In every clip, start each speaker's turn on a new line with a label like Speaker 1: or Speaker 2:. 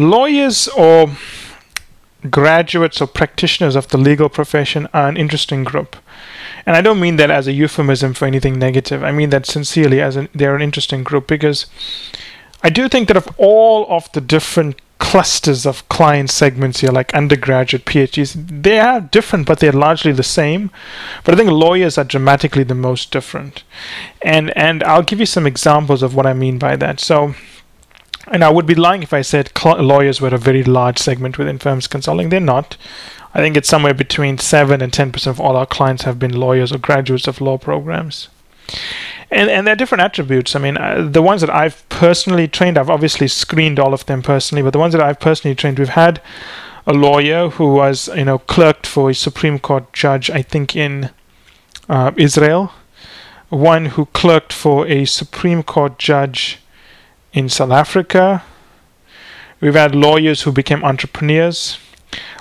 Speaker 1: lawyers or graduates or practitioners of the legal profession are an interesting group. And I don't mean that as a euphemism for anything negative. I mean that sincerely as an, they're an interesting group because I do think that of all of the different clusters of client segments here, like undergraduate PhDs, they are different, but they're largely the same. But I think lawyers are dramatically the most different. And and I'll give you some examples of what I mean by that. So and I would be lying if I said cl- lawyers were a very large segment within firms consulting. They're not. I think it's somewhere between 7 and 10% of all our clients have been lawyers or graduates of law programs. And, and there are different attributes. I mean, uh, the ones that I've personally trained, I've obviously screened all of them personally, but the ones that I've personally trained, we've had a lawyer who was, you know, clerked for a Supreme Court judge, I think in uh, Israel, one who clerked for a Supreme Court judge in South Africa. We've had lawyers who became entrepreneurs,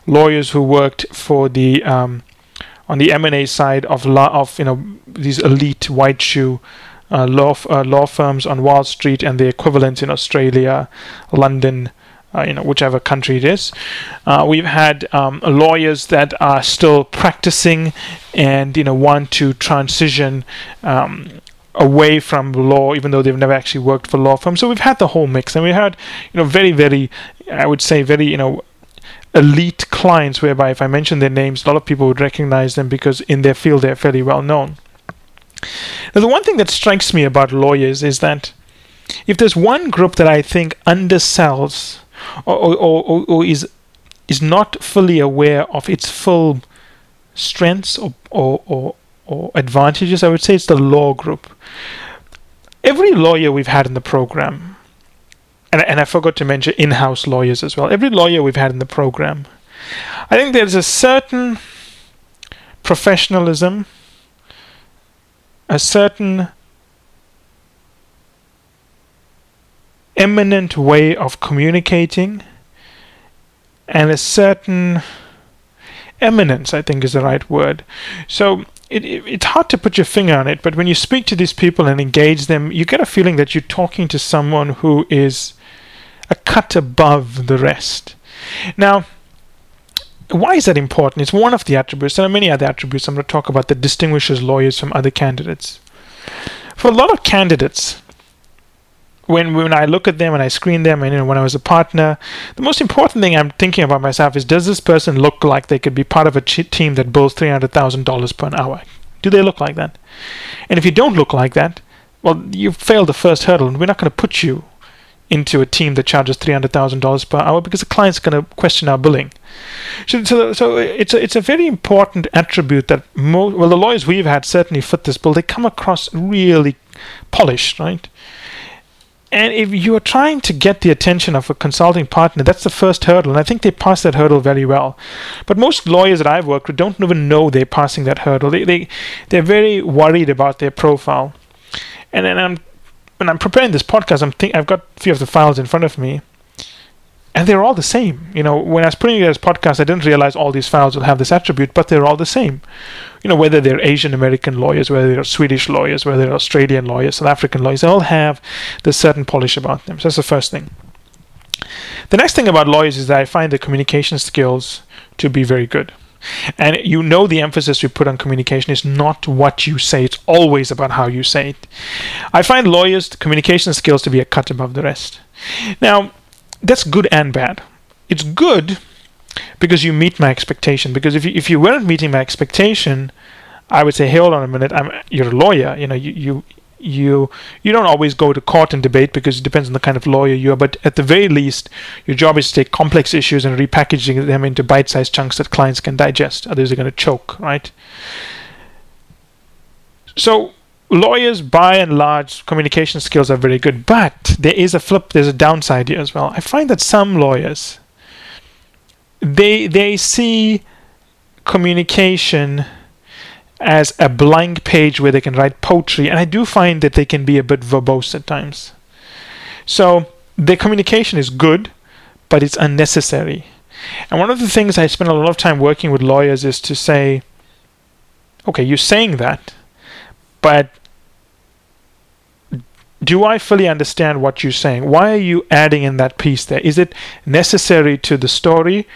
Speaker 1: lawyers who worked for the um, on the M&A side of law of you know these elite white shoe uh, law uh, law firms on Wall Street and the equivalent in Australia, London, uh, you know whichever country it is. Uh, we've had um, lawyers that are still practicing and you know want to transition um, away from law, even though they've never actually worked for law firms. So we've had the whole mix, and we had, you know, very, very, I would say, very, you know, elite clients, whereby if I mention their names, a lot of people would recognize them because in their field they're fairly well known. Now, the one thing that strikes me about lawyers is that if there's one group that I think undersells or, or, or, or is is not fully aware of its full strengths or, or, or, or advantages, I would say it's the law group. Every lawyer we've had in the program, and, and I forgot to mention in house lawyers as well, every lawyer we've had in the program, I think there's a certain professionalism, a certain eminent way of communicating, and a certain eminence, I think is the right word. So it, it, it's hard to put your finger on it, but when you speak to these people and engage them, you get a feeling that you're talking to someone who is a cut above the rest. Now, why is that important? It's one of the attributes. There are many other attributes I'm going to talk about that distinguishes lawyers from other candidates. For a lot of candidates, when when I look at them and I screen them, and you know, when I was a partner, the most important thing I'm thinking about myself is: Does this person look like they could be part of a team that bills three hundred thousand dollars per hour? Do they look like that? And if you don't look like that, well, you failed the first hurdle, and we're not going to put you into a team that charges three hundred thousand dollars per hour because the client's going to question our billing. So, so, so it's a, it's a very important attribute that most well the lawyers we've had certainly fit this bill. They come across really polished, right? And if you are trying to get the attention of a consulting partner, that's the first hurdle. And I think they pass that hurdle very well. But most lawyers that I've worked with don't even know they're passing that hurdle. They, they, they're very worried about their profile. And, and I'm, when I'm preparing this podcast, I'm think, I've got a few of the files in front of me and they're all the same. You know, when I was putting it as podcast, I didn't realize all these files will have this attribute, but they're all the same. You know, whether they're Asian American lawyers, whether they're Swedish lawyers, whether they're Australian lawyers, South African lawyers, they all have this certain polish about them. So that's the first thing. The next thing about lawyers is that I find the communication skills to be very good. And you know the emphasis we put on communication is not what you say, it's always about how you say it. I find lawyers' communication skills to be a cut above the rest. Now, that's good and bad. It's good because you meet my expectation. Because if you, if you weren't meeting my expectation, I would say, hey, hold on a minute. I'm you're a lawyer. You know, you you you you don't always go to court and debate because it depends on the kind of lawyer you are. But at the very least, your job is to take complex issues and repackaging them into bite-sized chunks that clients can digest. Others are going to choke, right? So lawyers by and large communication skills are very good but there is a flip there's a downside here as well. I find that some lawyers they they see communication as a blank page where they can write poetry and i do find that they can be a bit verbose at times. So their communication is good but it's unnecessary. And one of the things i spend a lot of time working with lawyers is to say okay you're saying that but do I fully understand what you're saying? Why are you adding in that piece there? Is it necessary to the story?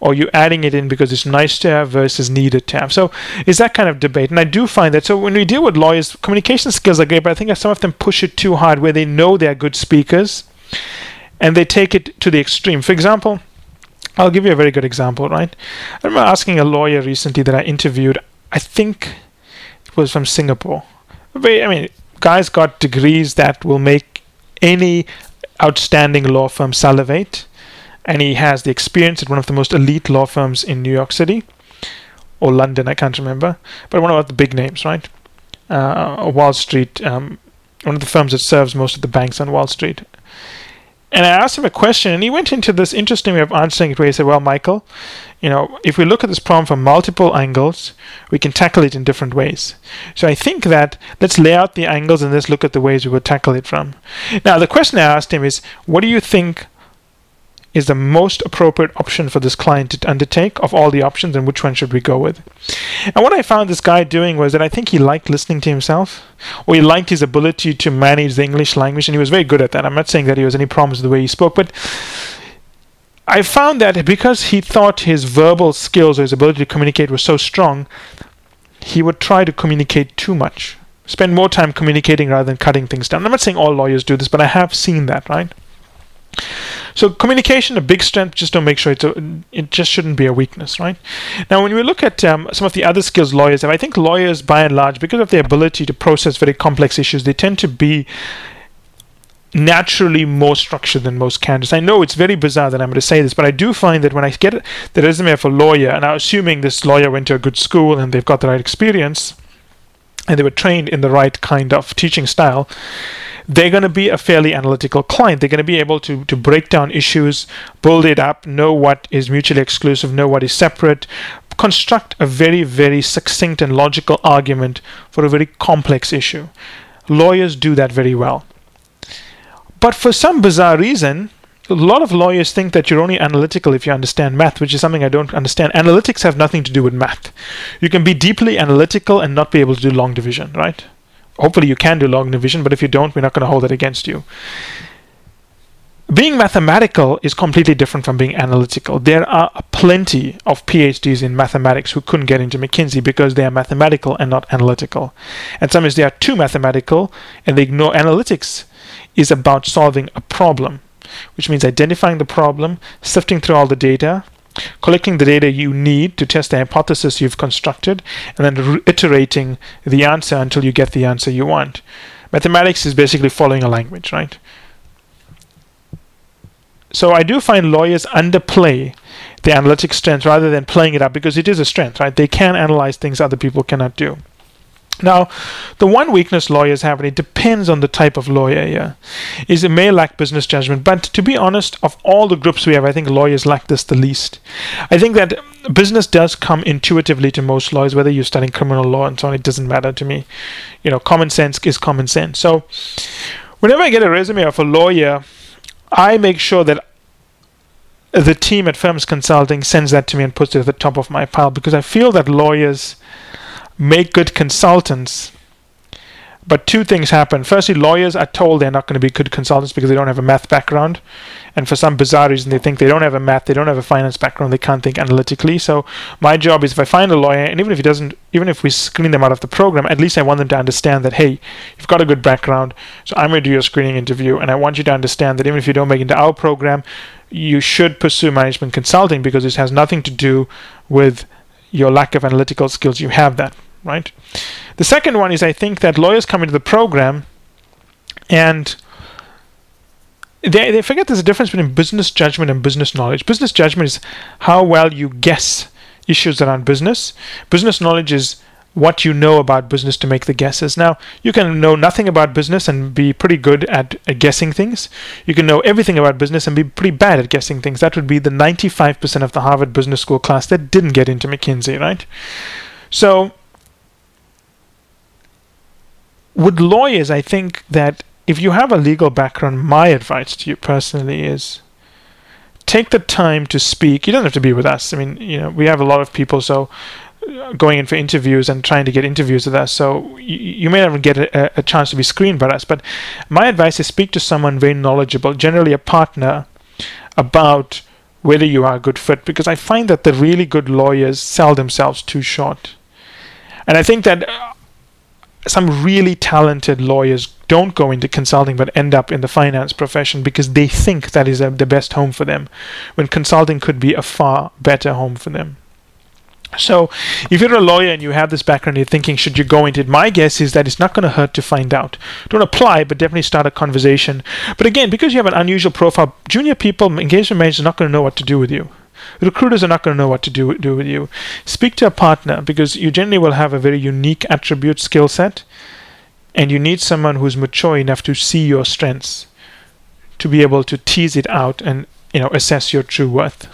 Speaker 1: Or you adding it in because it's nice to have versus needed to have? So is that kind of debate. And I do find that so when we deal with lawyers, communication skills are great, but I think some of them push it too hard where they know they're good speakers and they take it to the extreme. For example, I'll give you a very good example, right? I remember asking a lawyer recently that I interviewed, I think it was from Singapore. I mean, guy's got degrees that will make any outstanding law firm salivate. And he has the experience at one of the most elite law firms in New York City or London, I can't remember, but one of the big names, right? Uh, Wall Street, um, one of the firms that serves most of the banks on Wall Street. And I asked him a question, and he went into this interesting way of answering it where he said, Well, Michael, you know, if we look at this problem from multiple angles, we can tackle it in different ways. So I think that let's lay out the angles and let's look at the ways we would tackle it from. Now, the question I asked him is, What do you think is the most appropriate option for this client to undertake of all the options and which one should we go with. And what I found this guy doing was that I think he liked listening to himself or he liked his ability to manage the English language and he was very good at that. I'm not saying that he was any problems with the way he spoke, but I found that because he thought his verbal skills or his ability to communicate was so strong, he would try to communicate too much. Spend more time communicating rather than cutting things down. I'm not saying all lawyers do this, but I have seen that, right? So communication, a big strength. Just don't make sure it's a, it just shouldn't be a weakness, right? Now, when we look at um, some of the other skills lawyers have, I think lawyers, by and large, because of their ability to process very complex issues, they tend to be naturally more structured than most candidates. I know it's very bizarre that I'm going to say this, but I do find that when I get the resume of a lawyer, and I'm assuming this lawyer went to a good school and they've got the right experience, and they were trained in the right kind of teaching style they're going to be a fairly analytical client. They're going to be able to, to break down issues, build it up, know what is mutually exclusive, know what is separate, construct a very, very succinct and logical argument for a very complex issue. Lawyers do that very well. But for some bizarre reason, a lot of lawyers think that you're only analytical if you understand math, which is something I don't understand. Analytics have nothing to do with math. You can be deeply analytical and not be able to do long division, right? hopefully you can do long division, but if you don't, we're not going to hold it against you. Being mathematical is completely different from being analytical. There are plenty of PhDs in mathematics who couldn't get into McKinsey because they are mathematical and not analytical. And sometimes they are too mathematical and they ignore analytics is about solving a problem, which means identifying the problem, sifting through all the data, collecting the data you need to test the hypothesis you've constructed, and then reiterating the answer until you get the answer you want. Mathematics is basically following a language, right? So I do find lawyers underplay the analytic strength rather than playing it up because it is a strength, right? They can analyze things other people cannot do. Now, the one weakness lawyers have, and it depends on the type of lawyer yeah, is it may lack business judgment. But to be honest, of all the groups we have, I think lawyers lack this the least. I think that business does come intuitively to most lawyers, whether you're studying criminal law and so on, it doesn't matter to me. You know, common sense is common sense. So, whenever I get a resume of a lawyer, I make sure that the team at Firms Consulting sends that to me and puts it at the top of my pile because I feel that lawyers make good consultants. But two things happen. Firstly, lawyers are told they're not going to be good consultants because they don't have a math background. And for some bizarre reason, they think they don't have a math, they don't have a finance background, they can't think analytically. So my job is if I find a lawyer, and even if he doesn't, even if we screen them out of the program, at least I want them to understand that, hey, you've got a good background, so I'm going to do your screening interview. And I want you to understand that even if you don't make it into our program, you should pursue management consulting because this has nothing to do with your lack of analytical skills, you have that, right? The second one is I think that lawyers come into the program and they, they forget there's a difference between business judgment and business knowledge. Business judgment is how well you guess issues around business. Business knowledge is what you know about business to make the guesses. Now, you can know nothing about business and be pretty good at, guessing things. You can know everything about business and be pretty bad at guessing things. That would be the 95% of the Harvard Business School class that didn't get into McKinsey, right? So, with lawyers, I think that if you have a legal background, my advice to you personally is take the time to speak. You don't have to be with us. I mean, you know, we have a lot of people, so going in for interviews and trying to get interviews with us. So you, you may never get a, a, chance to be screened by us. But my advice is speak to someone very knowledgeable, generally a partner, about whether you are a good fit. Because I find that the really good lawyers sell themselves too short. And I think that uh, some really talented lawyers don't go into consulting but end up in the finance profession because they think that is a, the best home for them, when consulting could be a far better home for them. So, if you're a lawyer and you have this background, you're thinking, should you go into it? My guess is that it's not going to hurt to find out. Don't apply, but definitely start a conversation. But again, because you have an unusual profile, junior people, engagement managers are not going to know what to do with you. Recruiters are not going to know what to do, do with you. Speak to a partner because you generally will have a very unique attribute skill set, and you need someone who's mature enough to see your strengths, to be able to tease it out and you know assess your true worth.